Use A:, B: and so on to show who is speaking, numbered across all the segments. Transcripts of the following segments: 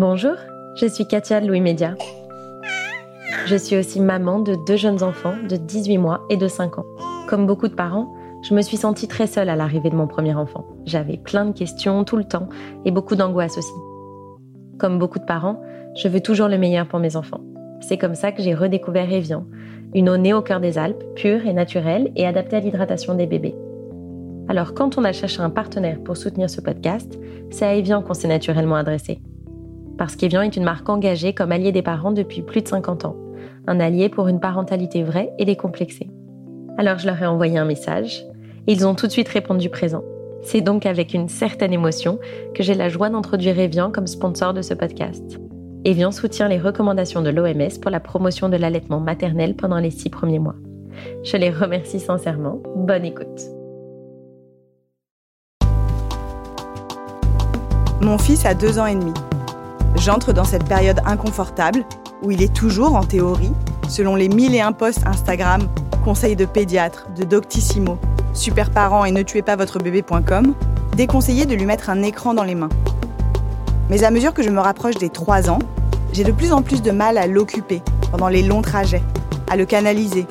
A: Bonjour, je suis Katia Louis Média. Je suis aussi maman de deux jeunes enfants de 18 mois et de 5 ans. Comme beaucoup de parents, je me suis sentie très seule à l'arrivée de mon premier enfant. J'avais plein de questions tout le temps et beaucoup d'angoisse aussi. Comme beaucoup de parents, je veux toujours le meilleur pour mes enfants. C'est comme ça que j'ai redécouvert Evian, une eau née au cœur des Alpes, pure et naturelle et adaptée à l'hydratation des bébés. Alors quand on a cherché un partenaire pour soutenir ce podcast, c'est à Evian qu'on s'est naturellement adressé. Parce qu'Evian est une marque engagée comme allié des parents depuis plus de 50 ans, un allié pour une parentalité vraie et décomplexée. Alors je leur ai envoyé un message et ils ont tout de suite répondu présent. C'est donc avec une certaine émotion que j'ai la joie d'introduire Evian comme sponsor de ce podcast. Evian soutient les recommandations de l'OMS pour la promotion de l'allaitement maternel pendant les six premiers mois. Je les remercie sincèrement. Bonne écoute.
B: Mon fils a deux ans et demi. J'entre dans cette période inconfortable où il est toujours, en théorie, selon les mille et un posts Instagram, conseils de pédiatre, de Doctissimo, super parents et ne tuez pas votre bébé.com, déconseillé de lui mettre un écran dans les mains. Mais à mesure que je me rapproche des trois ans, j'ai de plus en plus de mal à l'occuper pendant les longs trajets, à le canaliser,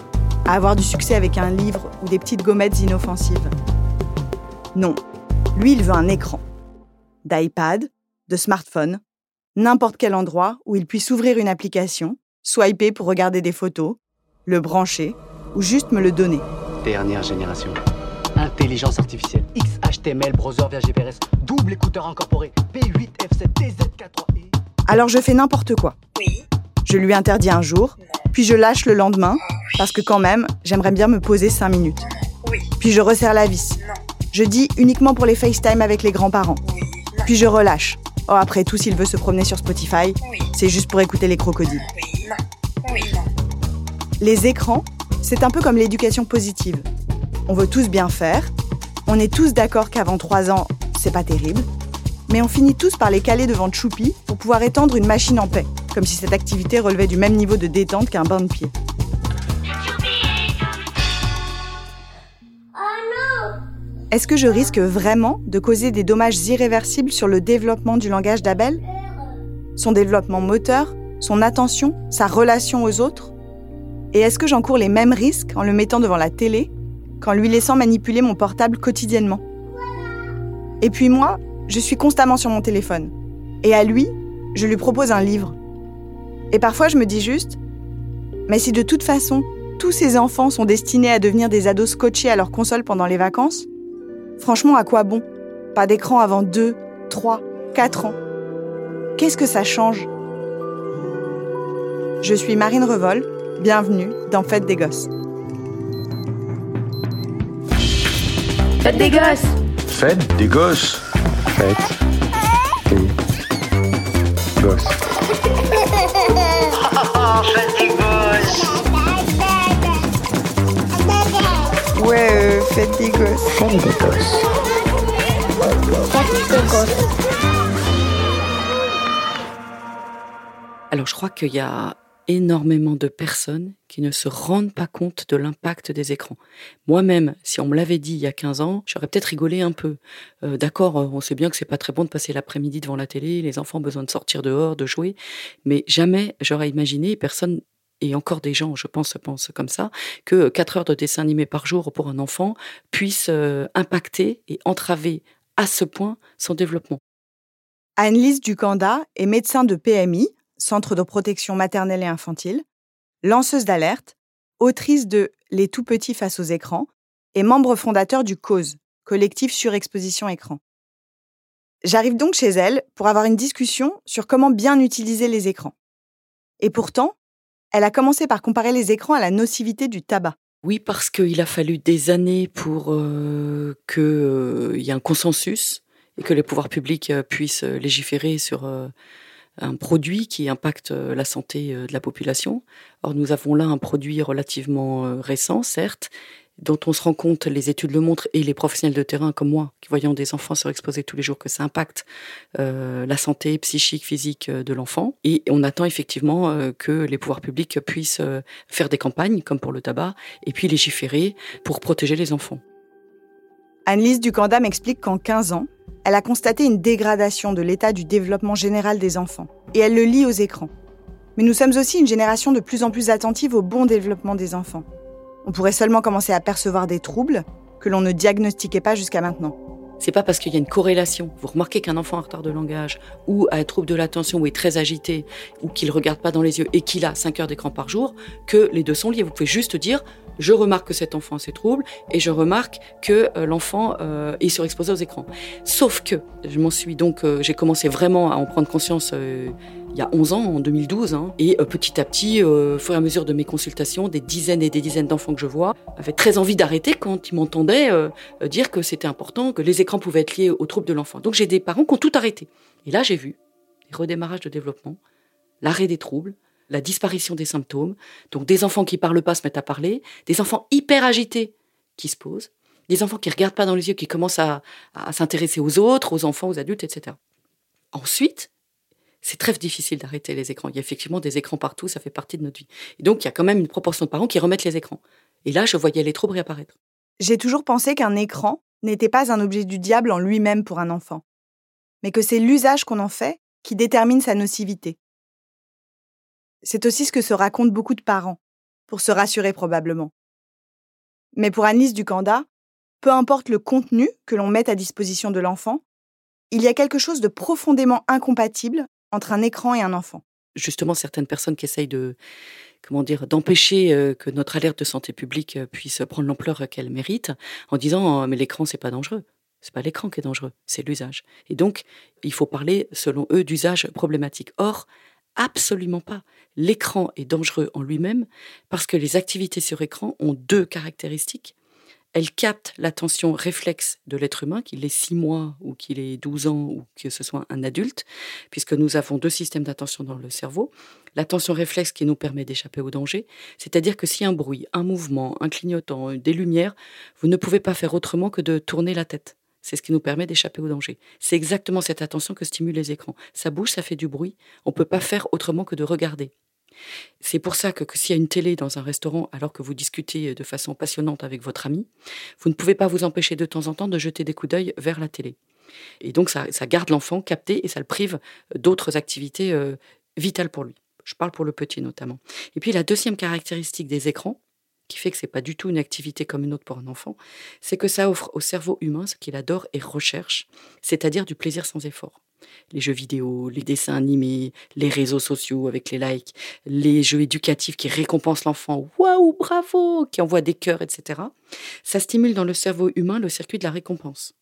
B: à avoir du succès avec un livre ou des petites gommettes inoffensives. Non, lui, il veut un écran d'iPad, de smartphone, n'importe quel endroit où il puisse ouvrir une application, swiper pour regarder des photos, le brancher ou juste me le donner.
C: Dernière génération. Intelligence artificielle, XHTML, browser via GPS, double écouteur incorporé, P8, F7, TZ4. E.
B: Alors je fais n'importe quoi.
D: Oui.
B: Je lui interdis un jour, puis je lâche le lendemain, parce que quand même, j'aimerais bien me poser 5 minutes.
D: Oui.
B: Puis je resserre la vis.
D: Non.
B: Je dis uniquement pour les FaceTime avec les grands-parents.
D: Oui.
B: Puis je relâche. Oh, après tout, s'il veut se promener sur Spotify,
D: Oui.
B: c'est juste pour écouter les crocodiles.
D: Oui. Non. Oui. Non.
B: Les écrans, c'est un peu comme l'éducation positive. On veut tous bien faire, on est tous d'accord qu'avant 3 ans, c'est pas terrible, mais on finit tous par les caler devant Choupi pour pouvoir étendre une machine en paix, comme si cette activité relevait du même niveau de détente qu'un bain de pied. Est-ce que je risque vraiment de causer des dommages irréversibles sur le développement du langage d'Abel? Son développement moteur, son attention, sa relation aux autres? Et est-ce que j'encours les mêmes risques en le mettant devant la télé qu'en lui laissant manipuler mon portable quotidiennement? Et puis moi, je suis constamment sur mon téléphone. Et à lui, je lui propose un livre. Et parfois, je me dis juste, mais si de toute façon, tous ces enfants sont destinés à devenir des ados scotchés à leur console pendant les vacances, franchement, à quoi bon? Pas d'écran avant 2, 3, 4 ans. Qu'est-ce que ça change? Je suis Marine Revol, bienvenue dans Fête des Gosses.
A: Faites des gosses
E: Faites des gosses.
F: Faites des gosses.
B: Ouais, euh, fête des gosses.
F: Faites des gosses.
G: Alors je crois qu'il y a énormément de personnes qui ne se rendent pas compte de l'impact des écrans. Moi-même, si on me l'avait dit il y a 15 ans, j'aurais peut-être rigolé un peu. Euh, D'accord, on sait bien que c'est pas très bon de passer l'après-midi devant la télé, les enfants ont besoin de sortir dehors, de jouer, mais jamais j'aurais imaginé, personne et encore des gens, je pense, pensent comme ça, que 4 heures de dessin animé par jour pour un enfant puisse euh, impacter et entraver à ce point son développement.
B: Anne-Lise Ducanda est médecin de PMI, Centre de protection maternelle et infantile, lanceuse d'alerte, autrice de Les tout petits face aux écrans et membre fondateur du CAUSE, collectif surexposition écran. J'arrive donc chez elle pour avoir une discussion sur comment bien utiliser les écrans. Et pourtant, elle a commencé par comparer les écrans à la nocivité du tabac.
G: Oui, parce qu'il a fallu des années pour euh, qu'il y ait un consensus et que les pouvoirs publics euh, puissent euh, légiférer sur euh, un produit qui impacte euh, la santé euh, de la population. Or, nous avons là un produit relativement euh, récent, certes, dont on se rend compte, les études le montrent, et les professionnels de terrain comme moi, qui voyons des enfants se exposer tous les jours, que ça impacte euh, la santé psychique, physique euh, de l'enfant. Et on attend effectivement euh, que les pouvoirs publics puissent faire des campagnes, comme pour le tabac, et puis légiférer pour protéger les enfants.
B: Anne-Lise Ducanda m'explique qu'en 15 ans, elle a constaté une dégradation de l'état du développement général des enfants, et elle le lie aux écrans. Mais nous sommes aussi une génération de plus en plus attentive au bon développement des enfants. On pourrait seulement commencer à percevoir des troubles que l'on ne diagnostiquait pas jusqu'à maintenant.
G: C'est pas parce qu'il y a une corrélation. Vous remarquez qu'un enfant a un retard de langage ou a un trouble de l'attention ou est très agité ou qu'il regarde pas dans les yeux et qu'il a 5 heures d'écran par jour que les deux sont liés. Vous pouvez juste dire je remarque que cet enfant a ses troubles et je remarque que euh, l'enfant euh, est surexposé aux écrans. Sauf que je m'en suis donc euh, j'ai commencé vraiment à en prendre conscience il y a 11 ans, en 2012. Hein. et euh, petit à petit, euh, au fur et à mesure de mes consultations, des dizaines et des dizaines d'enfants que je vois avaient très envie d'arrêter quand ils m'entendaient euh, dire que c'était important, que les écrans pouvaient être liés aux troubles de l'enfant. Donc j'ai des parents qui ont tout arrêté. Et là, j'ai vu les redémarrages de développement, l'arrêt des troubles, la disparition des symptômes. Donc des enfants qui parlent pas se mettent à parler, des enfants hyper agités qui se posent, des enfants qui regardent pas dans les yeux, qui commencent à s'intéresser aux autres, aux enfants, aux adultes, etc. Ensuite, c'est très difficile d'arrêter les écrans. Il y a effectivement des écrans partout, ça fait partie de notre vie. Et donc, il y a quand même une proportion de parents qui remettent les écrans. Et là, je voyais les troubles réapparaître.
B: J'ai toujours pensé qu'un écran n'était pas un objet du diable en lui-même pour un enfant, mais que c'est l'usage qu'on en fait qui détermine sa nocivité. C'est aussi ce que se racontent beaucoup de parents, pour se rassurer probablement. Mais pour Annelise Ducanda, peu importe le contenu que l'on met à disposition de l'enfant, il y a quelque chose de profondément incompatible entre un écran et un enfant.
G: Justement, certaines personnes qui essayent de, comment dire, d'empêcher euh, que notre alerte de santé publique euh, puisse prendre l'ampleur qu'elle mérite, en disant oh, mais l'écran c'est pas dangereux. C'est pas l'écran qui est dangereux, c'est l'usage. Et donc, il faut parler, selon eux, d'usage problématique. Or, absolument pas. L'écran est dangereux en lui-même parce que les activités sur écran ont deux caractéristiques elle capte l'attention réflexe de l'être humain, qu'il ait 6 mois ou qu'il ait 12 ans ou que ce soit un adulte, puisque nous avons deux systèmes d'attention dans le cerveau. L'attention réflexe qui nous permet d'échapper au danger, c'est-à-dire que si un bruit, un mouvement, un clignotant, des lumières, vous ne pouvez pas faire autrement que de tourner la tête. C'est ce qui nous permet d'échapper au danger. C'est exactement cette attention que stimulent les écrans. Ça bouge, ça fait du bruit. On ne peut pas faire autrement que de regarder. C'est pour ça que, s'il y a une télé dans un restaurant alors que vous discutez de façon passionnante avec votre ami, vous ne pouvez pas vous empêcher de temps en temps de jeter des coups d'œil vers la télé. Et donc ça, garde l'enfant capté et ça le prive d'autres activités euh, vitales pour lui. Je parle pour le petit notamment. Et puis la deuxième caractéristique des écrans, qui fait que c'est pas du tout une activité comme une autre pour un enfant, c'est que ça offre au cerveau humain ce qu'il adore et recherche, c'est-à-dire du plaisir sans effort les jeux vidéo, les dessins animés, les réseaux sociaux avec les likes, les jeux éducatifs qui récompensent l'enfant, waouh, bravo, qui envoient des cœurs, etc. Ça stimule dans le cerveau humain le circuit de la récompense.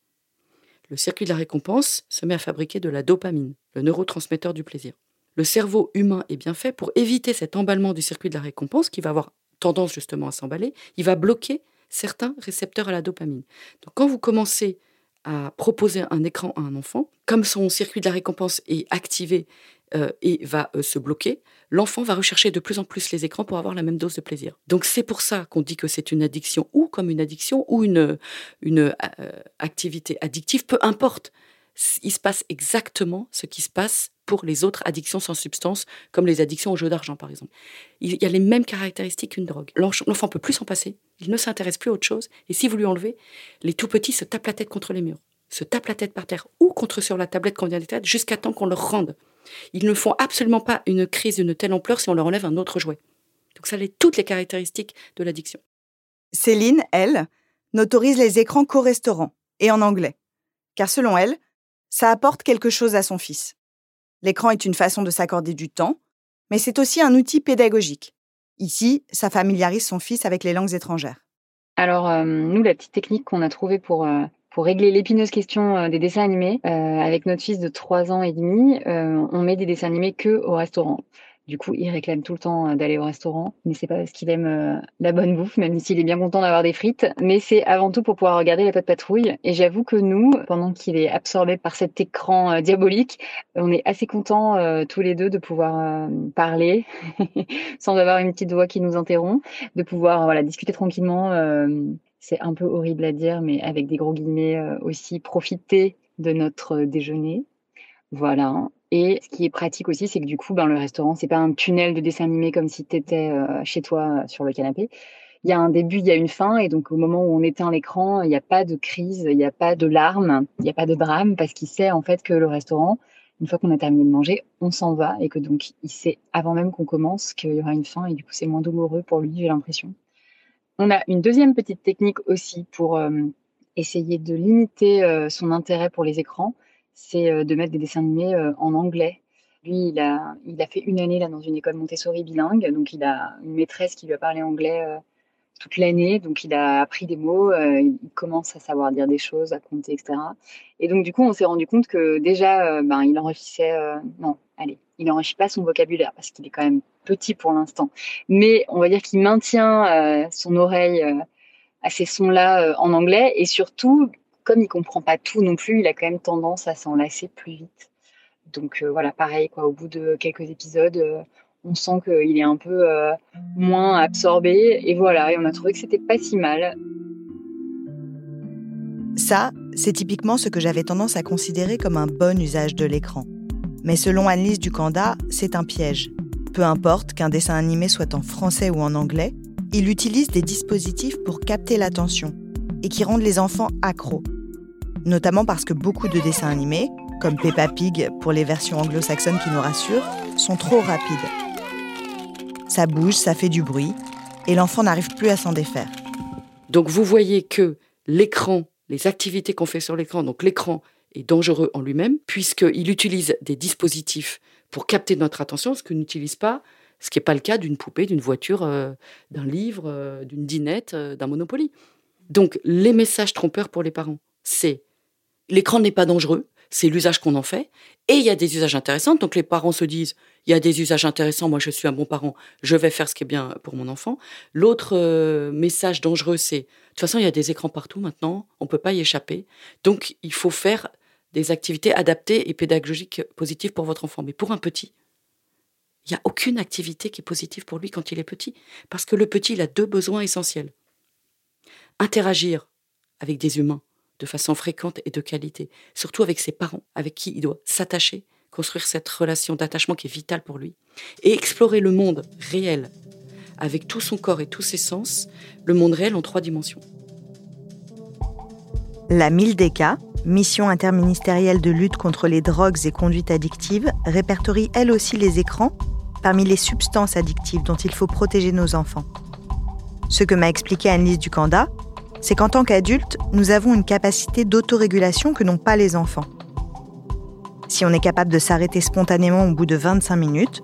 G: Le circuit de la récompense se met à fabriquer de la dopamine, le neurotransmetteur du plaisir. Le cerveau humain est bien fait pour éviter cet emballement du circuit de la récompense qui va avoir tendance justement à s'emballer. Il va bloquer certains récepteurs à la dopamine. Donc quand vous commencez à proposer un écran à un enfant, comme son circuit de la récompense est activé euh, et va euh, se bloquer, l'enfant va rechercher de plus en plus les écrans pour avoir la même dose de plaisir. Donc c'est pour ça qu'on dit que c'est une addiction ou comme une addiction ou une, une euh, activité addictive, peu importe il se passe exactement ce qui se passe pour les autres addictions sans substance, comme les addictions au jeu d'argent, par exemple. Il y a les mêmes caractéristiques qu'une drogue. L'enfant peut plus s'en passer, il ne s'intéresse plus à autre chose, et si vous lui enlevez, les tout petits se tapent la tête contre les murs, se tapent la tête par terre, ou contre sur la tablette qu'on vient d'éteindre, jusqu'à temps qu'on leur rende. Ils ne font absolument pas une crise d'une telle ampleur si on leur enlève un autre jouet. Donc ça a toutes les caractéristiques de l'addiction.
B: Céline, elle, n'autorise les écrans qu'au restaurant, et en anglais. Car selon elle, ça apporte quelque chose à son fils. L'écran est une façon de s'accorder du temps, mais c'est aussi un outil pédagogique. Ici, ça familiarise son fils avec les langues étrangères.
H: Alors, euh, nous, la petite technique qu'on a trouvée pour, euh, régler l'épineuse question euh, des dessins animés, avec notre fils de 3 ans et demi, on met des dessins animés que au restaurant. Du coup, il réclame tout le temps euh, d'aller au restaurant, mais c'est pas parce qu'il aime euh, la bonne bouffe, même s'il est bien content d'avoir des frites. Mais c'est avant tout pour pouvoir regarder la patte patrouille. Et j'avoue que nous, pendant qu'il est absorbé par cet écran euh, diabolique, on est assez contents tous les deux de pouvoir parler sans avoir une petite voix qui nous interrompt, de pouvoir voilà discuter tranquillement. c'est un peu horrible à dire, mais avec des gros guillemets aussi profiter de notre déjeuner. Voilà. Et ce qui est pratique aussi, c'est que du coup, ben, le restaurant, c'est pas un tunnel de dessin animé comme si tu étais euh, chez toi euh, sur le canapé. il y a un début, il y a une fin, et donc au moment où on éteint l'écran, il n'y a pas de crise, il n'y a pas de larmes, il n'y a pas de drame, parce qu'il sait en fait que le restaurant, une fois qu'on a terminé de manger, on s'en va, et que donc il sait avant même qu'on commence qu'il y aura une fin, et du coup c'est moins douloureux pour lui, j'ai l'impression. On a une deuxième petite technique aussi pour euh, essayer de limiter son intérêt pour les écrans, c'est euh, de mettre des dessins animés en anglais lui, il a, il a fait une année là dans une école Montessori bilingue, donc il a une maîtresse qui lui a parlé anglais toute l'année. Donc, il a appris des mots, euh, il commence à savoir dire des choses, à compter, etc. Et donc, du coup, on s'est rendu compte que déjà, euh, ben, il enrichissait, euh, non, allez, il n'enrichit pas son vocabulaire parce qu'il est quand même petit pour l'instant. Mais on va dire qu'il maintient son oreille à ces sons-là en anglais et surtout, comme il comprend pas tout non plus, il a quand même tendance à s'en lasser plus vite. Donc voilà, pareil, quoi, au bout de quelques épisodes, on sent qu'il est un peu euh, moins absorbé. Et voilà, et on a trouvé que c'était pas si mal.
B: Ça, c'est typiquement ce que j'avais tendance à considérer comme un bon usage de l'écran. Mais selon Annelise Ducanda, c'est un piège. Peu importe qu'un dessin animé soit en français ou en anglais, il utilise des dispositifs pour capter l'attention et qui rendent les enfants accros. Notamment parce que beaucoup de dessins animés, comme Peppa Pig pour les versions anglo-saxonnes qui nous rassurent, sont trop rapides ça bouge, ça fait du bruit, et l'enfant n'arrive plus à s'en défaire.
G: Donc vous voyez que l'écran, les activités qu'on fait sur l'écran, donc l'écran est dangereux en lui-même, puisqu'il utilise des dispositifs pour capter notre attention, ce que n'utilise pas, ce qui n'est pas le cas d'une poupée, d'une voiture, euh, d'un livre, euh, d'une dinette, euh, d'un Monopoly. Donc les messages trompeurs pour les parents, c'est l'écran n'est pas dangereux, c'est l'usage qu'on en fait. Et il y a des usages intéressants. Donc les parents se disent, il y a des usages intéressants, moi je suis un bon parent, je vais faire ce qui est bien pour mon enfant. L'autre euh, message dangereux, c'est, de toute façon, il y a des écrans partout maintenant, on ne peut pas y échapper. Donc il faut faire des activités adaptées et pédagogiques positives pour votre enfant. Mais pour un petit, il n'y a aucune activité qui est positive pour lui quand il est petit. Parce que le petit, il a deux besoins essentiels. Interagir avec des humains de façon fréquente et de qualité, surtout avec ses parents, avec qui il doit s'attacher, construire cette relation d'attachement qui est vitale pour lui, et explorer le monde réel, avec tout son corps et tous ses sens, le monde réel en trois dimensions.
B: La MILDECA, Mission interministérielle de lutte contre les drogues et conduites addictives, répertorie elle aussi les écrans parmi les substances addictives dont il faut protéger nos enfants. Ce que m'a expliqué Annelise Ducanda, c'est qu'en tant qu'adultes, nous avons une capacité d'autorégulation que n'ont pas les enfants. Si on est capable de s'arrêter spontanément au bout de 25 minutes,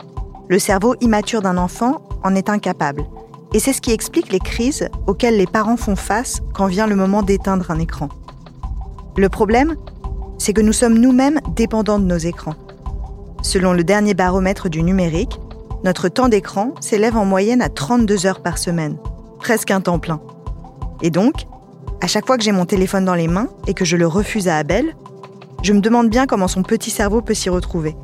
B: le cerveau immature d'un enfant en est incapable. Et c'est ce qui explique les crises auxquelles les parents font face quand vient le moment d'éteindre un écran. Le problème, c'est que nous sommes nous-mêmes dépendants de nos écrans. Selon le dernier baromètre du numérique, notre temps d'écran s'élève en moyenne à 32 heures par semaine, presque un temps plein. Et donc, à chaque fois que j'ai mon téléphone dans les mains et que je le refuse à Abel, je me demande bien comment son petit cerveau peut s'y retrouver.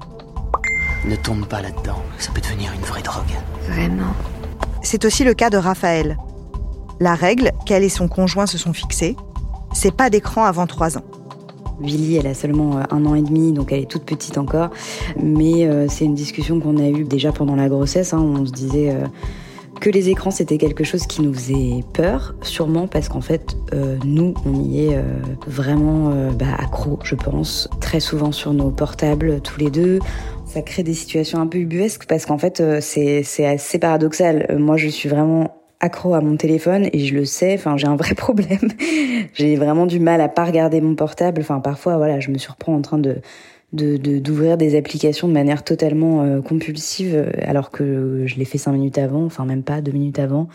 C: Ne tombe pas là-dedans, ça peut devenir une vraie drogue.
I: Vraiment
B: C'est aussi le cas de Raphaël. La règle qu'elle et son conjoint se sont fixée, c'est pas d'écran avant 3 ans.
J: Billy, elle a seulement euh, un an et demi, donc elle est toute petite encore. Mais euh, c'est une discussion qu'on a eue déjà pendant la grossesse. Hein, on se disait, euh, que les écrans c'était quelque chose qui nous faisait peur, sûrement parce qu'en fait euh, nous on y est euh, vraiment euh, bah, accro, je pense, très souvent sur nos portables tous les deux. Ça crée des situations un peu ubuesques parce qu'en fait c'est c'est assez paradoxal. Moi je suis vraiment accro à mon téléphone et je le sais, enfin j'ai un vrai problème. j'ai vraiment du mal à pas regarder mon portable. Enfin parfois voilà, je me surprends en train de de d'ouvrir des applications de manière totalement euh, compulsive euh, alors que je l'ai fait cinq minutes avant, enfin même pas deux minutes avant.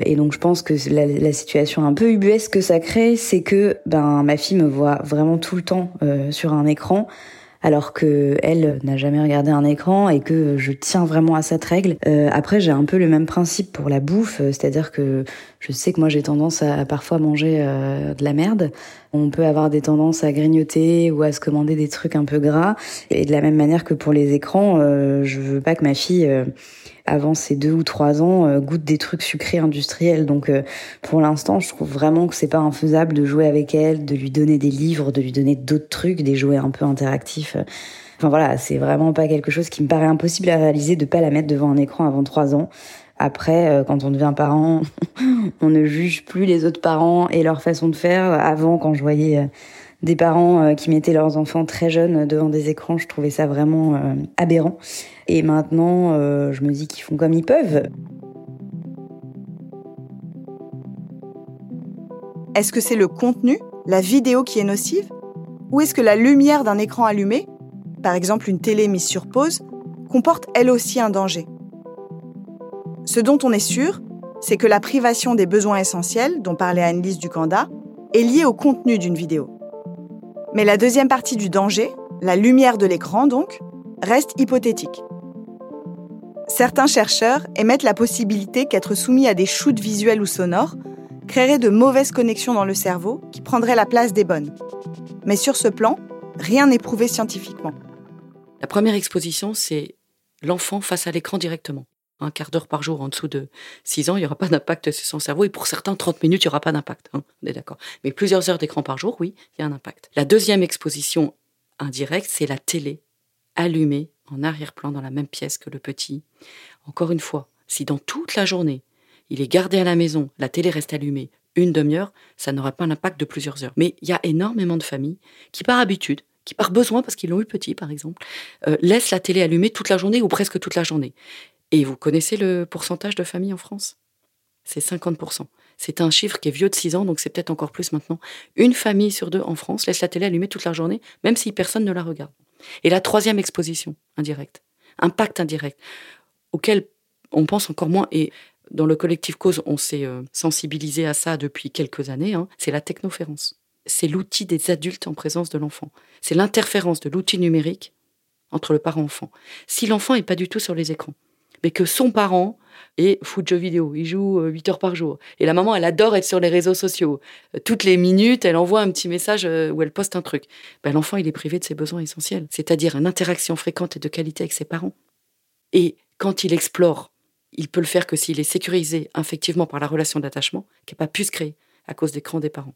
J: Et donc je pense que la, la situation un peu ubuesque que ça crée, c'est que ben ma fille me voit vraiment tout le temps euh, sur un écran alors que elle n'a jamais regardé un écran et que je tiens vraiment à cette règle. Euh, après, j'ai un peu le même principe pour la bouffe, euh, c'est-à-dire que je sais que moi j'ai tendance à, parfois manger euh, de la merde. On peut avoir des tendances à grignoter ou à se commander des trucs un peu gras. Et de la même manière que pour les écrans, je veux pas que ma fille avant ses deux ou trois ans euh, goûte des trucs sucrés industriels. Donc euh, pour l'instant, je trouve vraiment que c'est pas infaisable de jouer avec elle, de lui donner des livres, de lui donner d'autres trucs, des jouets un peu interactifs. Enfin voilà, c'est vraiment pas quelque chose qui me paraît impossible à réaliser de pas la mettre devant un écran avant trois ans. Après, euh, quand on devient parent, on ne juge plus les autres parents et leur façon de faire. Avant, quand je voyais euh, des parents qui mettaient leurs enfants très jeunes devant des écrans, je trouvais ça vraiment aberrant. Et maintenant, je me dis qu'ils font comme ils peuvent.
B: Est-ce que c'est le contenu, la vidéo qui est nocive? Ou est-ce que la lumière d'un écran allumé, par exemple une télé mise sur pause, comporte elle aussi un danger? Ce dont on est sûr, c'est que la privation des besoins essentiels, dont parlait Anne-Lise Ducanda, est liée au contenu d'une vidéo. Mais la deuxième partie du danger, la lumière de l'écran donc, reste hypothétique. Certains chercheurs émettent la possibilité qu'être soumis à des shoots visuels ou sonores créerait de mauvaises connexions dans le cerveau qui prendraient la place des bonnes. Mais sur ce plan, rien n'est prouvé scientifiquement.
G: La première exposition, c'est l'enfant face à l'écran directement. Un quart d'heure par jour en dessous de 6 ans, il n'y aura pas d'impact sur son cerveau. Et pour certains, 30 minutes, il n'y aura pas d'impact. Hein, on est d'accord. Mais plusieurs heures d'écran par jour, oui, il y a un impact. La deuxième exposition indirecte, c'est la télé allumée en arrière-plan dans la même pièce que le petit. Encore une fois, si dans toute la journée, il est gardé à la maison, la télé reste allumée une demi-heure, ça n'aura pas un impact de plusieurs heures. Mais il y a énormément de familles qui, par habitude, qui par besoin, parce qu'ils l'ont eu petit par exemple, euh, laissent la télé allumée toute la journée ou presque toute la journée. Et vous connaissez le pourcentage de familles en France? C'est 50%. C'est un chiffre qui est vieux de 6 ans, donc c'est peut-être encore plus maintenant. Une famille sur deux en France laisse la télé allumée toute la journée, même si personne ne la regarde. Et la troisième exposition indirecte, impact indirect, auquel on pense encore moins, et dans le collectif Cause, on s'est euh, sensibilisé à ça depuis quelques années. Hein. C'est la technoférence. C'est l'outil des adultes en présence de l'enfant. C'est l'interférence de l'outil numérique entre le parent-enfant. Si l'enfant n'est pas du tout sur les écrans, mais que son parent est fou de jeux vidéo, il joue 8 euh, heures par jour, et la maman, elle adore être sur les réseaux sociaux. Euh, toutes les minutes, elle envoie un petit message où elle poste un truc. Ben, l'enfant, il est privé de ses besoins essentiels, c'est-à-dire une interaction fréquente et de qualité avec ses parents. Et quand il explore il peut le faire que s'il est sécurisé effectivement par la relation d'attachement qui n'a pas pu se créer à cause des des parents.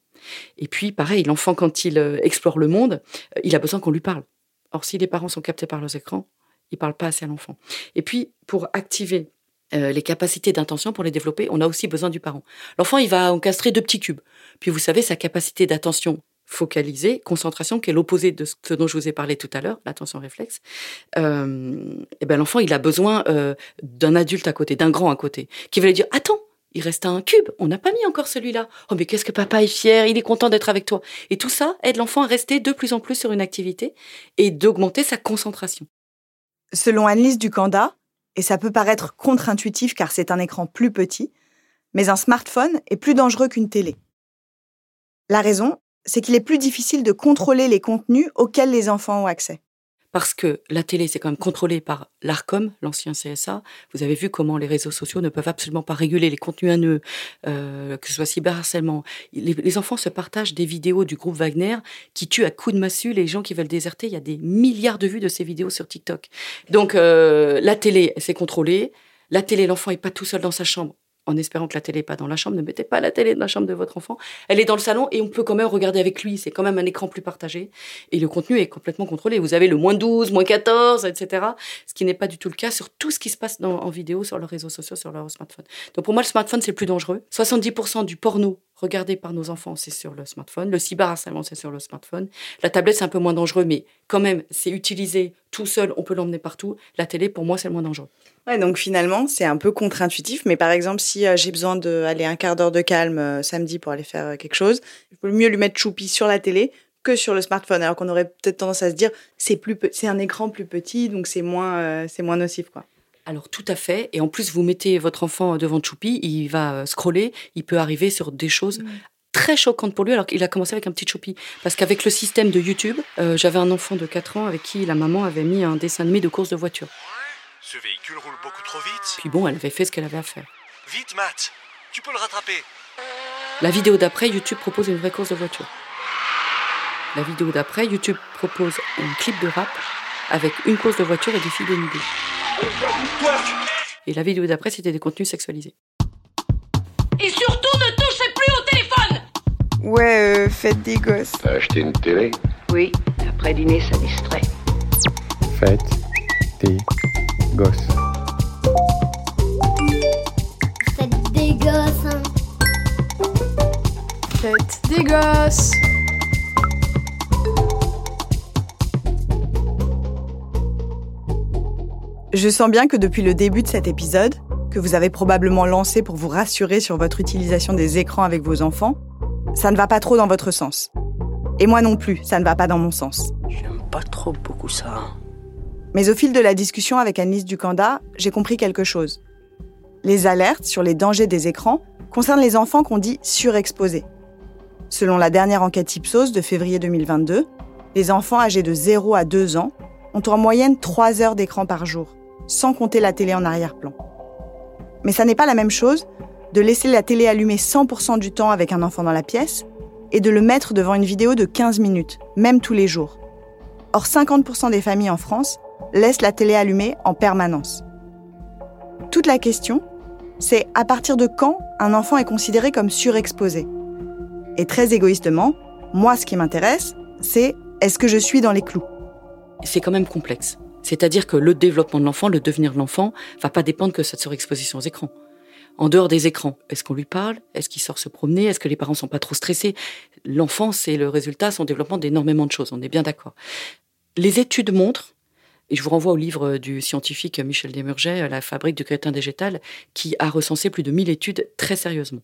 G: Et puis, pareil, l'enfant, quand il euh, explore le monde, euh, il a besoin qu'on lui parle. Or, si les parents sont captés par leurs écrans, ils ne parlent pas assez à l'enfant. Et puis, pour activer euh, les capacités d'intention, pour les développer, on a aussi besoin du parent. L'enfant, il va encastrer deux petits cubes. Puis, vous savez, sa capacité d'attention focalisée, concentration, qui est l'opposé de ce dont je vous ai parlé tout à l'heure, l'attention réflexe, euh, et eh ben l'enfant, il a besoin euh, d'un adulte à côté, d'un grand à côté, qui va lui dire Attends, il reste un cube, on n'a pas mis encore celui-là. Oh, mais qu'est-ce que papa est fier, il est content d'être avec toi. Et tout ça aide l'enfant à rester de plus en plus sur une activité et d'augmenter sa concentration.
B: Selon Annelise Ducanda, et ça peut paraître contre-intuitif car c'est un écran plus petit, mais un smartphone est plus dangereux qu'une télé. La raison, c'est qu'il est plus difficile de contrôler les contenus auxquels les enfants ont accès.
G: Parce que la télé, c'est quand même contrôlé par l'ARCOM, l'ancien CSA. Vous avez vu comment les réseaux sociaux ne peuvent absolument pas réguler les contenus haineux, euh, que ce soit cyberharcèlement. Les, les enfants se partagent des vidéos du groupe Wagner qui tuent à coups de massue les gens qui veulent déserter. Il y a des milliards de vues de ces vidéos sur TikTok. Donc euh, la télé, c'est contrôlé. La télé, l'enfant n'est pas tout seul dans sa chambre en espérant que la télé n'est pas dans la chambre. Ne mettez pas la télé dans la chambre de votre enfant. Elle est dans le salon et on peut quand même regarder avec lui. C'est quand même un écran plus partagé. Et le contenu est complètement contrôlé. Vous avez le moins 12, moins 14, etc. Ce qui n'est pas du tout le cas sur tout ce qui se passe en vidéo, sur leurs réseaux sociaux, sur leur smartphone. Donc pour moi, le smartphone, c'est le plus dangereux. 70% du porno regardé par nos enfants, c'est sur le smartphone. Le cyberharcèlement, c'est sur le smartphone. La tablette, c'est un peu moins dangereux, mais quand même, c'est utilisé tout seul, on peut l'emmener partout. La télé, pour moi, c'est le moins dangereux.
B: Ouais, donc finalement, c'est un peu contre-intuitif, mais par exemple, si euh, j'ai besoin d'aller un quart d'heure de calme euh, samedi pour aller faire euh, quelque chose, il vaut mieux lui mettre Choupi sur la télé que sur le smartphone, alors qu'on aurait peut-être tendance à se dire c'est un écran plus petit, donc c'est moins moins nocif quoi.
G: Alors tout à fait, et en plus vous mettez votre enfant devant Choupi, il va scroller, il peut arriver sur des choses très choquantes pour lui alors qu'il a commencé avec un petit Choupi. Parce qu'avec le système de YouTube, j'avais un enfant de 4 ans avec qui la maman avait mis un dessin animé de course de voiture.
K: Ce véhicule roule beaucoup trop vite.
G: Puis bon, elle avait fait ce qu'elle avait à faire.
K: Vite, Matt Tu peux le rattraper
G: La vidéo d'après, YouTube propose une vraie course de voiture. La vidéo d'après, YouTube propose un clip de rap avec une course de voiture et des filles dénudées. Et la vidéo d'après, c'était des contenus sexualisés.
L: Et surtout, ne touchez plus au téléphone
B: Ouais, euh, faites des gosses.
M: T'as acheté une télé?
L: Oui, après dîner, ça distrait.
E: Faites des gosses.
N: Faites des gosses. Hein. Faites des gosses.
B: Je sens bien que depuis le début de cet épisode, que vous avez probablement lancé pour vous rassurer sur votre utilisation des écrans avec vos enfants, ça ne va pas trop dans votre sens. Et moi non plus, ça ne va pas dans mon sens.
F: J'aime pas trop beaucoup ça.
B: Mais au fil de la discussion avec Annelise Ducanda, j'ai compris quelque chose. Les alertes sur les dangers des écrans concernent les enfants qu'on dit surexposés. Selon la dernière enquête Ipsos de février 2022, les enfants âgés de 0 à 2 ans ont en moyenne 3 heures d'écran par jour, sans compter la télé en arrière-plan. Mais ça n'est pas la même chose de laisser la télé allumée 100% du temps avec un enfant dans la pièce et de le mettre devant une vidéo de 15 minutes, même tous les jours. Or, 50% des familles en France laissent la télé allumée en permanence. Toute la question, c'est à partir de quand un enfant est considéré comme surexposé Et très égoïstement, moi, ce qui m'intéresse, c'est est-ce que je suis dans les clous?
G: C'est quand même complexe. C'est-à-dire que le développement de l'enfant, le devenir de l'enfant, va pas dépendre que de cette surexposition aux écrans. En dehors des écrans, est-ce qu'on lui parle? Est-ce qu'il sort se promener? Est-ce que les parents sont pas trop stressés? L'enfant, c'est le résultat, son développement d'énormément de choses. On est bien d'accord. Les études montrent, et je vous renvoie au livre du scientifique Michel Desmurget, La fabrique du crétin végétal, qui a recensé plus de 1000 études très sérieusement.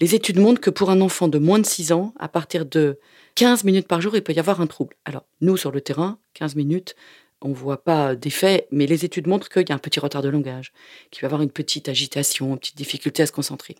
G: Les études montrent que pour un enfant de moins de 6 ans, à partir de 15 minutes par jour, il peut y avoir un trouble. Alors, nous, sur le terrain, 15 minutes, on voit pas d'effet, mais les études montrent qu'il y a un petit retard de langage, qu'il va y avoir une petite agitation, une petite difficulté à se concentrer.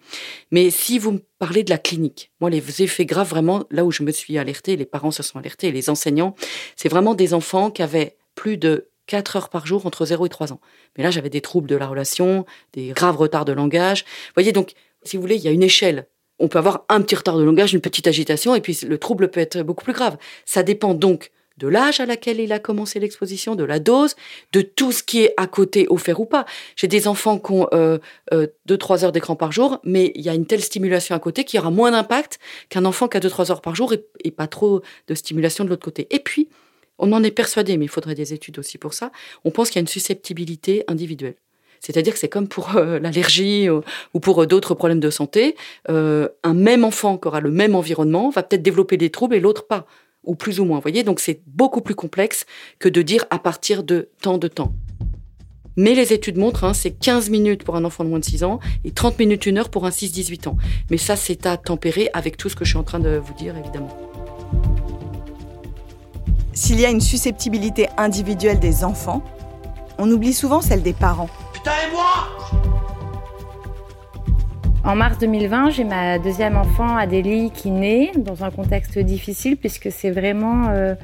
G: Mais si vous me parlez de la clinique, moi, les effets graves, vraiment, là où je me suis alertée, les parents se sont alertés, les enseignants, c'est vraiment des enfants qui avaient plus de 4 heures par jour entre 0 et 3 ans. Mais là, j'avais des troubles de la relation, des graves retards de langage. Vous voyez, donc, si vous voulez, il y a une échelle. On peut avoir un petit retard de langage, une petite agitation, et puis le trouble peut être beaucoup plus grave. Ça dépend donc de l'âge à laquelle il a commencé l'exposition, de la dose, de tout ce qui est à côté offert ou pas. J'ai des enfants qui ont 2-3 euh, euh, heures d'écran par jour, mais il y a une telle stimulation à côté qui aura moins d'impact qu'un enfant qui a 2-3 heures par jour et, pas trop de stimulation de l'autre côté. Et puis, on en est persuadé, mais il faudrait des études aussi pour ça, on pense qu'il y a une susceptibilité individuelle. C'est-à-dire que c'est comme pour euh, l'allergie ou pour d'autres problèmes de santé. un même enfant qui aura le même environnement va peut-être développer des troubles et l'autre pas ou plus ou moins. voyez, donc c'est beaucoup plus complexe que de dire à partir de tant de temps. Mais les études montrent, hein, c'est 15 minutes pour un enfant de moins de 6 ans et 30 minutes, une heure pour un 6-18 ans. Mais ça, c'est à tempérer avec tout ce que je suis en train de vous dire, évidemment.
B: S'il y a une susceptibilité individuelle des enfants, on oublie souvent celle des parents.
K: Putain et moi?
O: En mars 2020, j'ai ma deuxième enfant, Adélie, qui naît dans un contexte difficile puisque c'est vraiment euh,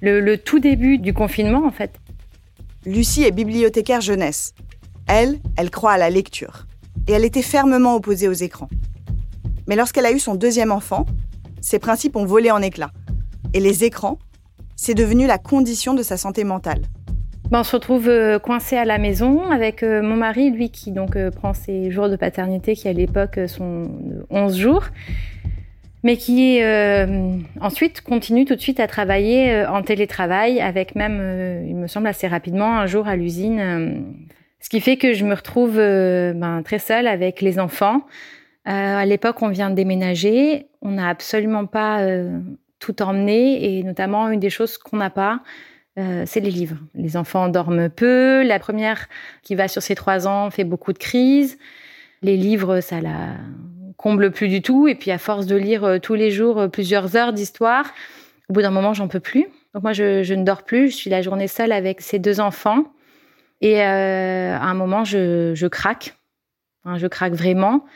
O: le, tout début du confinement en fait.
B: Lucie est bibliothécaire jeunesse. Elle, elle croit à la lecture. Et elle était fermement opposée aux écrans. Mais lorsqu'elle a eu son deuxième enfant, ses principes ont volé en éclats. Et les écrans, c'est devenu la condition de sa santé mentale.
O: Ben, on se retrouve euh, coincé à la maison avec euh, mon mari, lui qui donc euh, prend ses jours de paternité qui à l'époque sont 11 jours, mais qui ensuite continue tout de suite à travailler en télétravail avec même, il me semble assez rapidement, un jour à l'usine. ce qui fait que je me retrouve ben, très seule avec les enfants. à l'époque, on vient de déménager, on n'a absolument pas tout emmené et notamment une des choses qu'on n'a pas, euh, c'est les livres. Les enfants dorment peu. La première, qui va sur ses trois ans, fait beaucoup de crises. Les livres, ça la comble plus du tout. Et puis, à force de lire euh, tous les jours euh, plusieurs heures d'histoire, au bout d'un moment, j'en peux plus. Donc moi, je, ne dors plus. Je suis la journée seule avec ces deux enfants. Et à un moment, je, craque. je craque vraiment.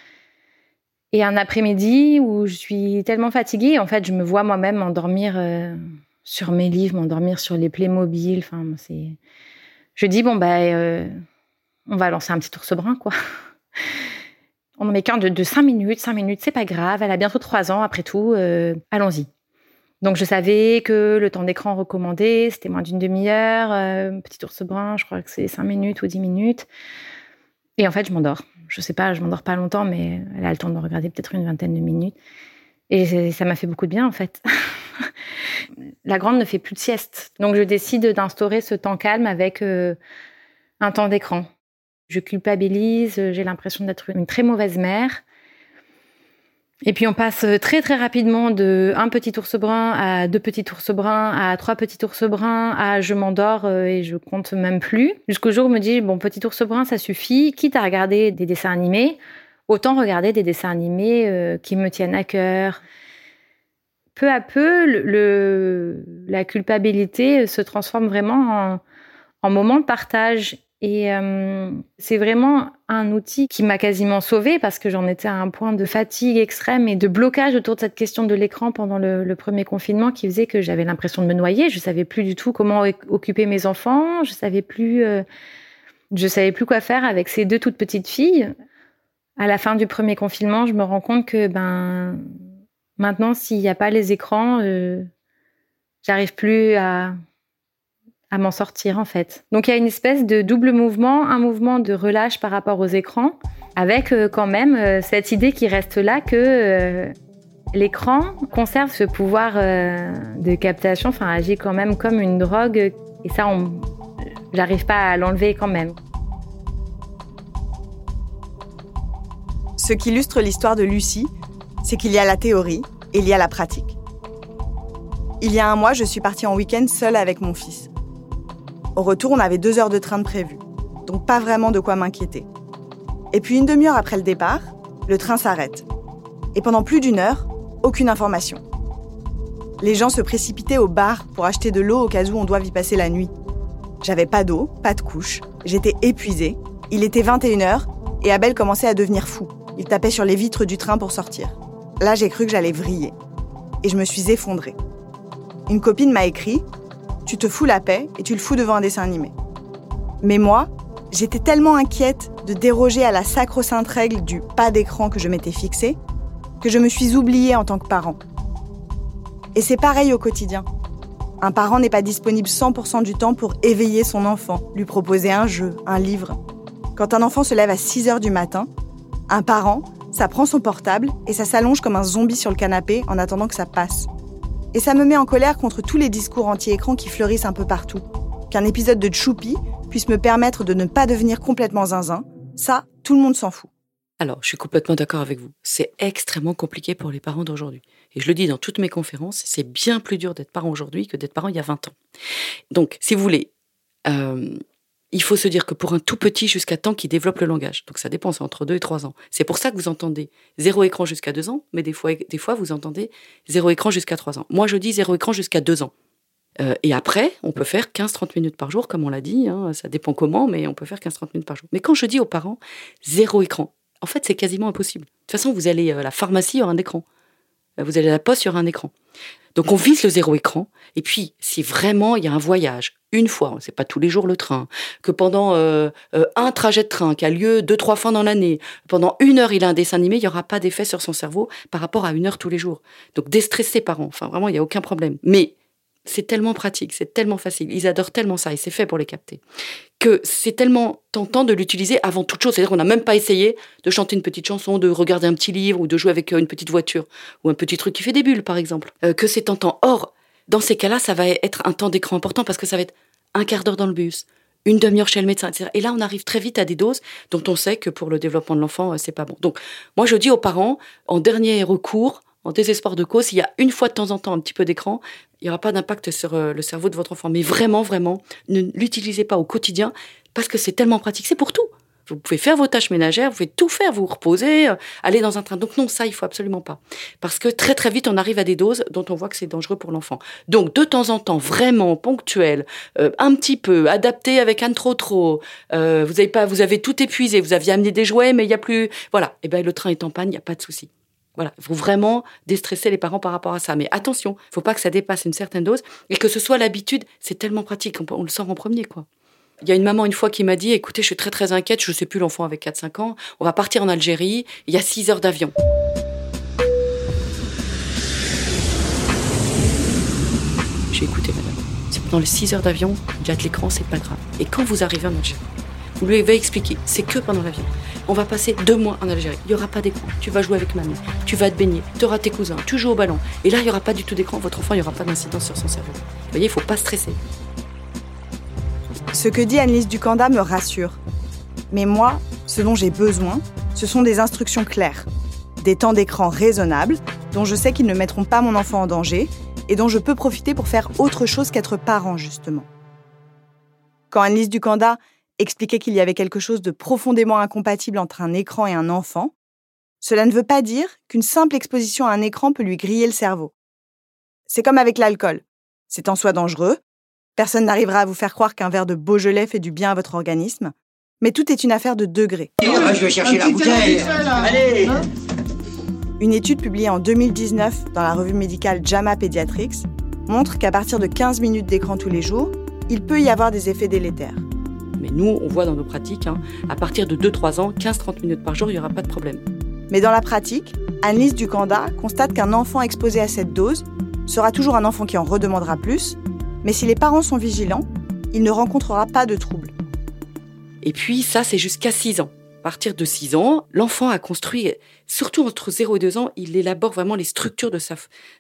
O: Et un après-midi où je suis tellement fatiguée, en fait, je me vois moi-même endormir sur mes livres, m'endormir sur les Playmobil. Enfin, c'est. Je dis bon ben, on va lancer un petit ours brun quoi. on en met qu'un de, de 5 minutes, 5 minutes, c'est pas grave. Elle a bientôt 3 ans après tout. Euh, allons-y. Donc je savais que le temps d'écran recommandé, c'était moins d'une demi-heure. Euh, petit ours brun, je crois que c'est 5 minutes ou 10 minutes. Et en fait, je m'endors. Je sais pas, je m'endors pas longtemps, mais elle a le temps de regarder peut-être une vingtaine de minutes. Et ça m'a fait beaucoup de bien, en fait. la grande ne fait plus de sieste. Donc, je décide d'instaurer ce temps calme avec euh, un temps d'écran. Je culpabilise, j'ai l'impression d'être une très mauvaise mère. Et puis on passe très très rapidement de un petit ours brun à deux petits ours bruns à trois petits ours bruns à je m'endors euh, et je compte même plus. Jusqu'au jour où je me dis bon petit ours brun ça suffit, quitte à regarder des dessins animés, autant regarder des dessins animés euh, qui me tiennent à cœur. Peu à peu, la culpabilité se transforme vraiment en, en moment de partage et euh, c'est vraiment un outil qui m'a quasiment sauvée parce que j'en étais à un point de fatigue extrême et de blocage autour de cette question de l'écran pendant le, premier confinement qui faisait que j'avais l'impression de me noyer. Je savais plus du tout comment occuper mes enfants. Je savais plus, euh, je savais plus quoi faire avec ces deux toutes petites filles. À la fin du premier confinement, je me rends compte que ben maintenant, s'il n'y a pas les écrans, euh, j'arrive plus à à m'en sortir en fait. Donc il y a une espèce de double mouvement, un mouvement de relâche par rapport aux écrans, avec euh, quand même euh, cette idée qui reste là que euh, l'écran conserve ce pouvoir de captation, enfin agit quand même comme une drogue, et ça, on, j'arrive pas à l'enlever quand même.
B: Ce qui illustre l'histoire de Lucie, c'est qu'il y a la théorie et il y a la pratique. Il y a un mois, je suis partie en week-end seule avec mon fils. Au retour, on avait deux heures de train de prévu, donc pas vraiment de quoi m'inquiéter. Et puis une demi-heure après le départ, le train s'arrête. Et pendant plus d'une heure, aucune information. Les gens se précipitaient au bar pour acheter de l'eau au cas où on doit y passer la nuit. J'avais pas d'eau, pas de couche, j'étais épuisée. Il était 21h et Abel commençait à devenir fou. Il tapait sur les vitres du train pour sortir. Là, j'ai cru que j'allais vriller. Et je me suis effondrée. Une copine m'a écrit tu te fous la paix et tu le fous devant un dessin animé. Mais moi, j'étais tellement inquiète de déroger à la sacro-sainte règle du pas d'écran que je m'étais fixée que je me suis oubliée en tant que parent. Et c'est pareil au quotidien. Un parent n'est pas disponible 100% du temps pour éveiller son enfant, lui proposer un jeu, un livre. Quand un enfant se lève à 6 heures du matin, un parent, ça prend son portable et ça s'allonge comme un zombie sur le canapé en attendant que ça passe. Et ça me met en colère contre tous les discours anti-écran qui fleurissent un peu partout. Qu'un épisode de Choupi puisse me permettre de ne pas devenir complètement zinzin, ça, tout le monde s'en fout.
G: Alors, je suis complètement d'accord avec vous. C'est extrêmement compliqué pour les parents d'aujourd'hui. Et je le dis dans toutes mes conférences, c'est bien plus dur d'être parent aujourd'hui que d'être parent il y a 20 ans. Donc, si vous voulez, euh, il faut se dire que pour un tout petit jusqu'à temps qu'il développe le langage, donc ça dépend, c'est entre 2 et 3 ans. C'est pour ça que vous entendez zéro écran jusqu'à 2 ans, mais des fois, vous entendez zéro écran jusqu'à 3 ans. Moi, je dis zéro écran jusqu'à 2 ans. Euh, et après, on peut faire 15-30 minutes par jour, comme on l'a dit, hein, ça dépend comment, mais on peut faire 15-30 minutes par jour. Mais quand je dis aux parents zéro écran, en fait, c'est quasiment impossible. De toute façon, vous allez à la pharmacie, il y aura un écran. Euh, vous allez à la poste, il y aura un écran. Donc on vise le zéro écran. Et puis, si vraiment il y a un voyage, une fois, c'est pas tous les jours le train, que pendant euh, euh, un trajet de train qui a lieu deux, trois fois dans l'année, pendant une heure il a un dessin animé, il n'y aura pas d'effet sur son cerveau par rapport à une heure tous les jours. Donc déstresser parents, enfin vraiment, il n'y a aucun problème. Mais c'est tellement pratique, c'est tellement facile, ils adorent tellement ça et c'est fait pour les capter, que c'est tellement tentant de l'utiliser avant toute chose. C'est-à-dire qu'on n'a même pas essayé de chanter une petite chanson, de regarder un petit livre ou de jouer avec euh, une petite voiture ou un petit truc qui fait des bulles, par exemple. Euh, que c'est tentant. Or, dans ces cas-là, ça va être un temps d'écran important parce que ça va être un quart d'heure dans le bus, une demi-heure chez le médecin, etc. Et là, on arrive très vite à des doses dont on sait que pour le développement de l'enfant, euh, c'est pas bon. Donc, moi, je dis aux parents, en dernier recours, en désespoir de cause, s'il y a une fois de temps en temps un petit peu d'écran, il n'y aura pas d'impact sur euh, le cerveau de votre enfant. Mais vraiment, vraiment, ne l'utilisez pas au quotidien parce que c'est tellement pratique. C'est pour tout. Vous pouvez faire vos tâches ménagères, vous pouvez tout faire, vous reposer, euh, aller dans un train. Donc non, ça, il faut absolument pas. Parce que très très vite, on arrive à des doses dont on voit que c'est dangereux pour l'enfant. Donc de temps en temps, vraiment ponctuel, euh, un petit peu, adapté avec un trop trop. vous avez pas, vous avez tout épuisé, vous aviez amené des jouets, mais il y a plus. Voilà. Et eh ben le train est en panne, il n'y a pas de souci. Voilà, il faut vraiment déstresser les parents par rapport à ça. Mais attention, il faut pas que ça dépasse une certaine dose et que ce soit l'habitude. C'est tellement pratique, on, le sort en premier, quoi. Il y a une maman une fois qui m'a dit, écoutez, je suis très très inquiète, je ne sais plus l'enfant avec 4-5 ans, on va partir en Algérie, il y a 6 heures d'avion. J'ai écouté madame. C'est pendant les 6 heures d'avion, il y a de l'écran, c'est pas grave. Et quand vous arrivez en Algérie, lui avez expliqué, c'est que pendant l'avion. On va passer deux mois en Algérie. Il n'y aura pas d'écran. Tu vas jouer avec mamie. Tu vas te baigner. Tu auras tes cousins. Tu joues au ballon. Et là, il n'y aura pas du tout d'écran. Votre enfant, il n'y aura pas d'incidence sur son cerveau. Vous voyez, il ne faut pas stresser.
B: Ce que dit Annelise Ducanda me rassure. Mais moi, ce dont j'ai besoin, ce sont des instructions claires, Des temps d'écran raisonnables, dont je sais qu'ils ne mettront pas mon enfant en danger et dont je peux profiter pour faire autre chose qu'être parent, justement. Quand Annelise Ducanda expliquait qu'il y avait quelque chose de profondément incompatible entre un écran et un enfant, cela ne veut pas dire qu'une simple exposition à un écran peut lui griller le cerveau. C'est comme avec l'alcool. C'est en soi dangereux. Personne n'arrivera à vous faire croire qu'un verre de Beaujolais fait du bien à votre organisme. Mais tout est une affaire de degrés.
F: je vais chercher la bouteille. Allez
B: Une étude publiée en 2019 dans la revue médicale JAMA Pediatrics montre qu'à partir de 15 minutes d'écran tous les jours, il peut y avoir des effets délétères.
G: Mais nous, on voit dans nos pratiques, hein, à partir de 2-3 ans, 15-30 minutes par jour, il n'y aura pas de problème.
B: Mais dans la pratique, Annelise Ducanda constate qu'un enfant exposé à cette dose sera toujours un enfant qui en redemandera plus, mais si les parents sont vigilants, il ne rencontrera pas de troubles.
G: Et puis ça, c'est jusqu'à 6 ans. À partir de 6 ans, l'enfant a construit, surtout entre 0 et 2 ans, il élabore vraiment les structures de, sa,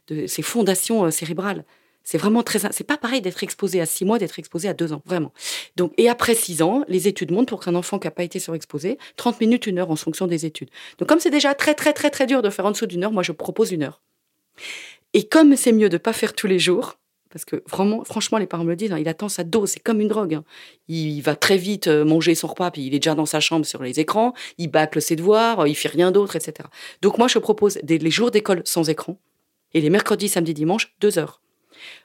G: de ses fondations euh, cérébrales. C'est vraiment très. C'est pas pareil d'être exposé à 6 mois, d'être exposé à 2 ans, vraiment. Donc, et après 6 ans, les études montrent pour qu'un enfant qui n'a pas été surexposé, 30 minutes, une heure en fonction des études. Donc, comme c'est déjà très, très, très, très dur de faire en dessous d'une heure, moi, je propose une heure. Et comme c'est mieux de pas faire tous les jours, parce que vraiment, franchement, les parents me le disent, hein, il attend sa dose, c'est comme une drogue. Hein. Il va très vite euh, manger son repas, puis il est déjà dans sa chambre sur les écrans, il bâcle ses devoirs, il fait rien d'autre, etc. Donc moi, je propose des, les jours d'école sans écran, et les mercredis, samedis, dimanches, deux heures.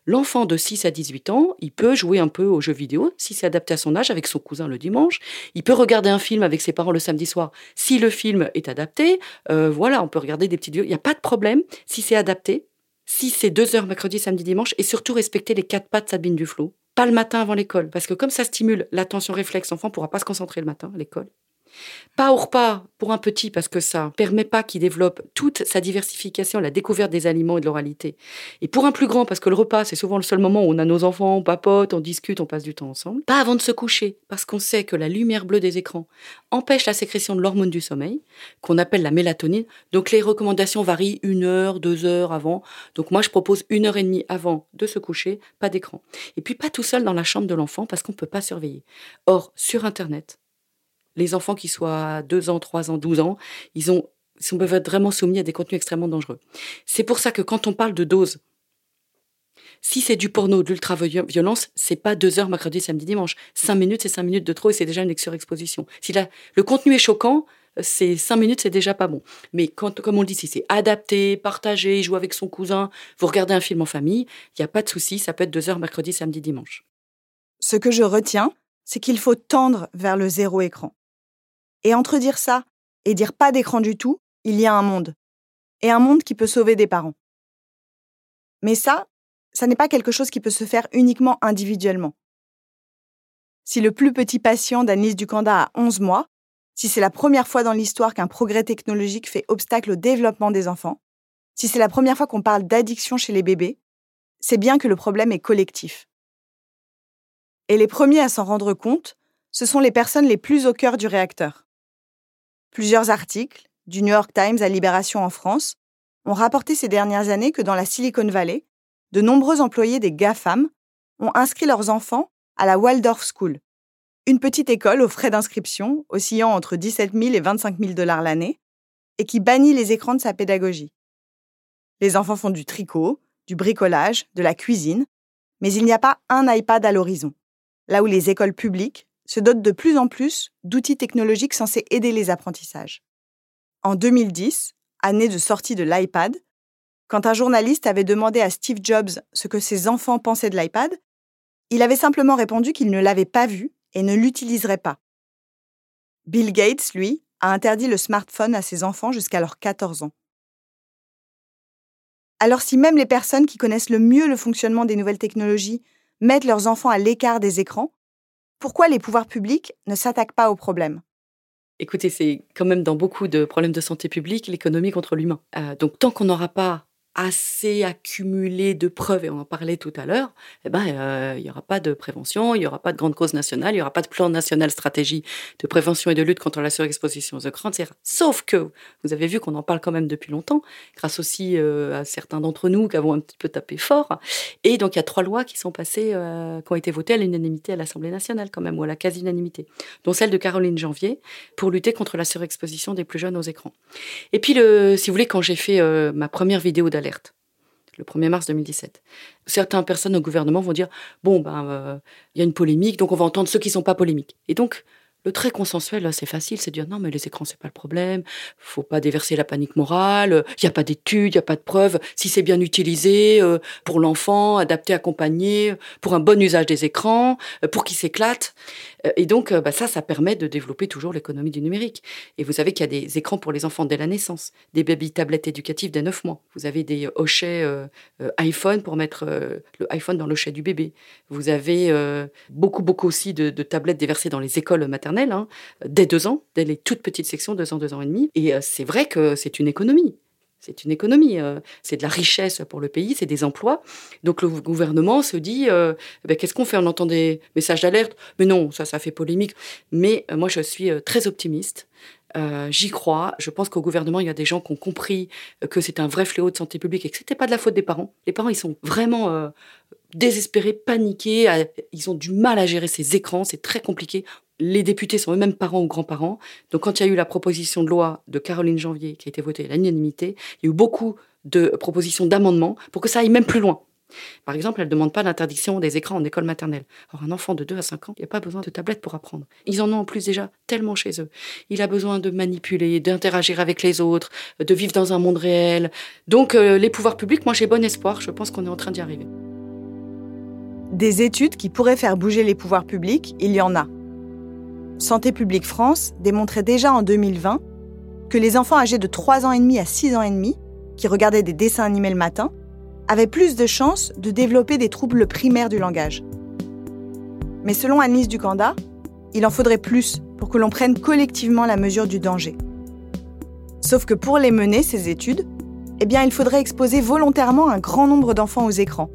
G: L'enfant de 6 à 18 ans, il peut jouer un peu aux jeux vidéo, si c'est adapté à son âge, avec son cousin le dimanche. Il peut regarder un film avec ses parents le samedi soir, si le film est adapté. Euh, voilà, on peut regarder des petites vidéos. Il n'y a pas de problème si c'est adapté, si c'est deux heures mercredi, samedi, dimanche, et surtout respecter les quatre pattes Sabine Duflo. Pas le matin avant l'école, parce que comme ça stimule l'attention réflexe, l'enfant ne pourra pas se concentrer le matin à l'école. Pas au repas pour un petit parce que ça permet pas qu'il développe toute sa diversification, la découverte des aliments et de l'oralité. Et pour un plus grand parce que le repas c'est souvent le seul moment où on a nos enfants, on papote, on discute, on passe du temps ensemble. Pas avant de se coucher parce qu'on sait que la lumière bleue des écrans empêche la sécrétion de l'hormone du sommeil qu'on appelle la mélatonine. Donc les recommandations varient une heure, deux heures avant. Donc moi je propose une heure et demie avant de se coucher, pas d'écran. Et puis pas tout seul dans la chambre de l'enfant parce qu'on peut pas surveiller. Or sur internet les enfants qui soient 2 ans, 3 ans, 12 ans, ils ont, peuvent être vraiment soumis à des contenus extrêmement dangereux. C'est pour ça que quand on parle de dose, si c'est du porno, de l'ultra-violence, c'est pas deux heures mercredi, samedi, dimanche. Cinq minutes, c'est cinq minutes de trop et c'est déjà une surexposition. Si le contenu est choquant, c'est cinq minutes, c'est déjà pas bon. Mais comme on le dit, si c'est adapté, partagé, joue avec son cousin, vous regardez un film en famille, il n'y a pas de souci, ça peut être deux heures mercredi, samedi, dimanche.
B: Ce que je retiens, c'est qu'il faut tendre vers le zéro écran. Et entre dire ça et dire pas d'écran du tout, il y a un monde. Et un monde qui peut sauver des parents. Mais ça, ça n'est pas quelque chose qui peut se faire uniquement individuellement. Si le plus petit patient d'Annelise Ducanda a 11 mois, si c'est la première fois dans l'histoire qu'un progrès technologique fait obstacle au développement des enfants, si c'est la première fois qu'on parle d'addiction chez les bébés, c'est bien que le problème est collectif. Et les premiers à s'en rendre compte, ce sont les personnes les plus au cœur du réacteur. Plusieurs articles, du New York Times à Libération en France, ont rapporté ces dernières années que dans la Silicon Valley, de nombreux employés des GAFAM ont inscrit leurs enfants à la Waldorf School, une petite école aux frais d'inscription oscillant entre 17 000 et 25 000 dollars l'année, et qui bannit les écrans de sa pédagogie. Les enfants font du tricot, du bricolage, de la cuisine, mais il n'y a pas un iPad à l'horizon, là où les écoles publiques se dote de plus en plus d'outils technologiques censés aider les apprentissages. En 2010, année de sortie de l'iPad, quand un journaliste avait demandé à Steve Jobs ce que ses enfants pensaient de l'iPad, il avait simplement répondu qu'il ne l'avait pas vu et ne l'utiliserait pas. Bill Gates, lui, a interdit le smartphone à ses enfants jusqu'à leurs 14 ans. Alors si même les personnes qui connaissent le mieux le fonctionnement des nouvelles technologies mettent leurs enfants à l'écart des écrans, pourquoi les pouvoirs publics ne s'attaquent pas au problème
G: Écoutez, c'est quand même dans beaucoup de problèmes de santé publique l'économie contre l'humain. Euh, donc tant qu'on n'aura pas assez accumulé de preuves, et on en parlait tout à l'heure, eh ben, euh, il n'y aura pas de prévention, il n'y aura pas de grande cause nationale, il n'y aura pas de plan national stratégie de prévention et de lutte contre la surexposition aux écrans. Sauf que, vous avez vu qu'on en parle quand même depuis longtemps, grâce aussi euh, à certains d'entre nous qui avons un petit peu tapé fort. Et donc, il y a trois lois qui sont passées, euh, qui ont été votées à l'unanimité à l'Assemblée nationale, quand même, ou à la quasi-unanimité, dont celle de Caroline Janvier, pour lutter contre la surexposition des plus jeunes aux écrans. Et puis, si vous voulez, quand j'ai fait ma première vidéo le 1er mars 2017. Certaines personnes au gouvernement vont dire bon ben euh, il y a une polémique donc on va entendre ceux qui sont pas polémiques. Et donc le très consensuel, c'est facile, c'est de dire non, mais les écrans, c'est pas le problème. Faut pas déverser la panique morale. Il n'y a pas d'études, il n'y a pas de preuves. Si c'est bien utilisé euh, pour l'enfant, adapté, accompagné, pour un bon usage des écrans, euh, pour qu'il s'éclate. Euh, et donc, bah, ça, ça permet de développer toujours l'économie du numérique. Et vous savez qu'il y a des écrans pour les enfants dès la naissance, des baby tablettes éducatives dès 9 mois. Vous avez des hochets iPhone pour mettre le iPhone dans l'hochet du bébé. Vous avez beaucoup, beaucoup aussi de tablettes déversées dans les écoles maternelles Hein, dès deux ans, dès les toutes petites sections, deux ans, deux ans et demi. Et euh, c'est vrai que c'est une économie. C'est une économie, euh, c'est de la richesse pour le pays, c'est des emplois. Donc le gouvernement se dit, euh, eh ben, qu'est-ce qu'on fait? On entend des messages d'alerte, mais non, ça, ça fait polémique. Mais moi, je suis très optimiste. J'y crois. Je pense qu'au gouvernement, il y a des gens qui ont compris que c'est un vrai fléau de santé publique et que c'était pas de la faute des parents. Les parents, ils sont vraiment désespérés, paniqués. Ils ont du mal à gérer ces écrans. C'est très compliqué les députés sont eux-mêmes parents ou grands-parents. Donc, quand il y a eu la proposition de loi de Caroline Janvier qui a été votée à l'unanimité, il y a eu beaucoup de propositions d'amendements pour que ça aille même plus loin. Par exemple, elle ne demande pas l'interdiction des écrans en école maternelle. Alors, un enfant de 2 à 5 ans, il n'y a pas besoin de tablette pour apprendre. Ils en ont en plus déjà tellement chez eux. Il a besoin de manipuler, d'interagir avec les autres, de vivre dans un monde réel. Donc, euh, les pouvoirs publics, moi j'ai bon espoir. Je pense qu'on est en train d'y arriver.
B: Des études qui pourraient faire bouger les pouvoirs publics, il y en a. Santé publique France démontrait déjà en 2020 que les enfants âgés de 3 ans et demi à 6 ans et demi, qui regardaient des dessins animés le matin, avaient plus de chances de développer des troubles primaires du langage. Mais selon Annelise Ducanda, il en faudrait plus pour que l'on prenne collectivement la mesure du danger. Sauf que pour les mener, ces études, eh bien, il faudrait exposer volontairement un grand nombre d'enfants aux écrans.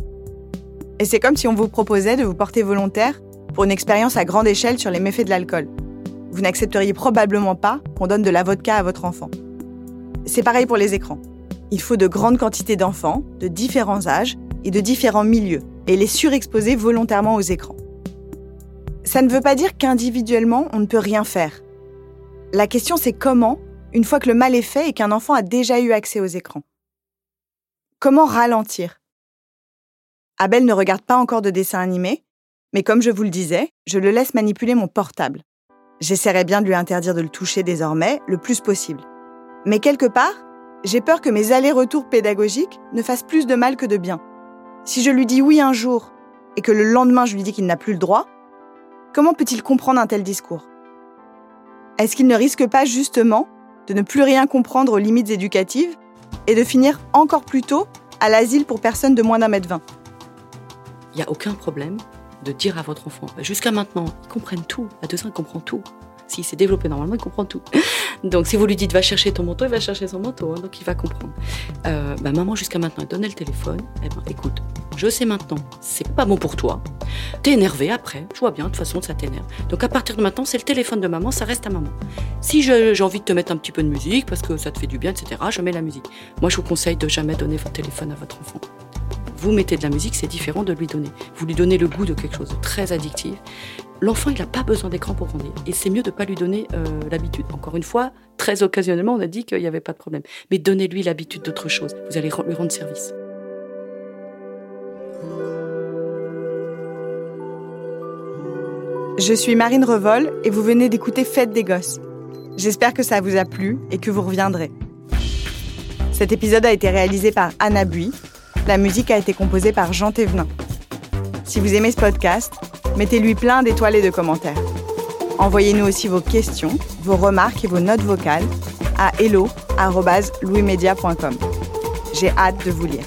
B: Et c'est comme si on vous proposait de vous porter volontaire pour une expérience à grande échelle sur les méfaits de l'alcool. Vous n'accepteriez probablement pas qu'on donne de la vodka à votre enfant. C'est pareil pour les écrans. Il faut de grandes quantités d'enfants, de différents âges et de différents milieux, et les surexposer volontairement aux écrans. Ça ne veut pas dire qu'individuellement, on ne peut rien faire. La question, c'est comment, une fois que le mal est fait et qu'un enfant a déjà eu accès aux écrans. Comment ralentir? Abel ne regarde pas encore de dessins animés, mais comme je vous le disais, je le laisse manipuler mon portable. J'essaierai bien de lui interdire de le toucher désormais le plus possible. Mais quelque part, j'ai peur que mes allers-retours pédagogiques ne fassent plus de mal que de bien. Si je lui dis oui un jour et que le lendemain je lui dis qu'il n'a plus le droit, comment peut-il comprendre un tel discours? Est-ce qu'il ne risque pas justement de ne plus rien comprendre aux limites éducatives et de finir encore plus tôt à l'asile pour personnes de moins d'un mètre vingt?
G: Il n'y a aucun problème de dire à votre enfant, bah, jusqu'à maintenant, ils comprennent tout. À deux ans, il comprend tout. S'il s'est développé normalement, il comprend tout. Donc, si vous lui dites va chercher ton manteau, il va chercher son manteau. Hein, donc, il va comprendre. Euh, bah, maman, jusqu'à maintenant, elle donnait le téléphone. Eh ben, écoute, je sais maintenant, c'est pas bon pour toi. T'es énervé après. Je vois bien, de toute façon, ça t'énerve. Donc, à partir de maintenant, c'est le téléphone de maman, ça reste à maman. Si j'ai envie de te mettre un petit peu de musique parce que ça te fait du bien, etc., je mets la musique. Moi, je vous conseille de jamais donner votre téléphone à votre enfant vous mettez de la musique, c'est différent de lui donner. Vous lui donnez le goût de quelque chose de très addictif. L'enfant, il n'a pas besoin d'écran pour grandir. Et c'est mieux de ne pas lui donner euh, l'habitude. Encore une fois, très occasionnellement, on a dit qu'il n'y avait pas de problème. Mais donnez-lui l'habitude d'autre chose. Vous allez lui rendre service.
B: Je suis Marine Revol et vous venez d'écouter Fête des Gosses. J'espère que ça vous a plu et que vous reviendrez. Cet épisode a été réalisé par Anna Bui la musique a été composée par Jean Thévenin. Si vous aimez ce podcast, mettez-lui plein d'étoiles et de commentaires. Envoyez-nous aussi vos questions, vos remarques et vos notes vocales à hello.louismedia.com. J'ai hâte de vous lire.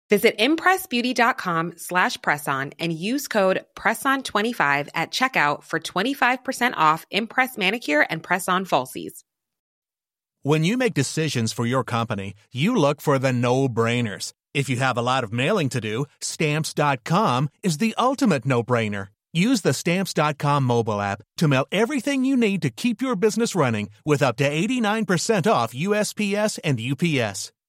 N: Visit impressbeauty.com slash presson and use code PRESSON25 at checkout for 25% off Impress Manicure and Press-On Falsies.
P: When you make decisions for your company, you look for the no-brainers. If you have a lot of mailing to do, stamps.com is the ultimate no-brainer. Use the stamps.com mobile app to mail everything you need to keep your business running with up to 89% off USPS and UPS.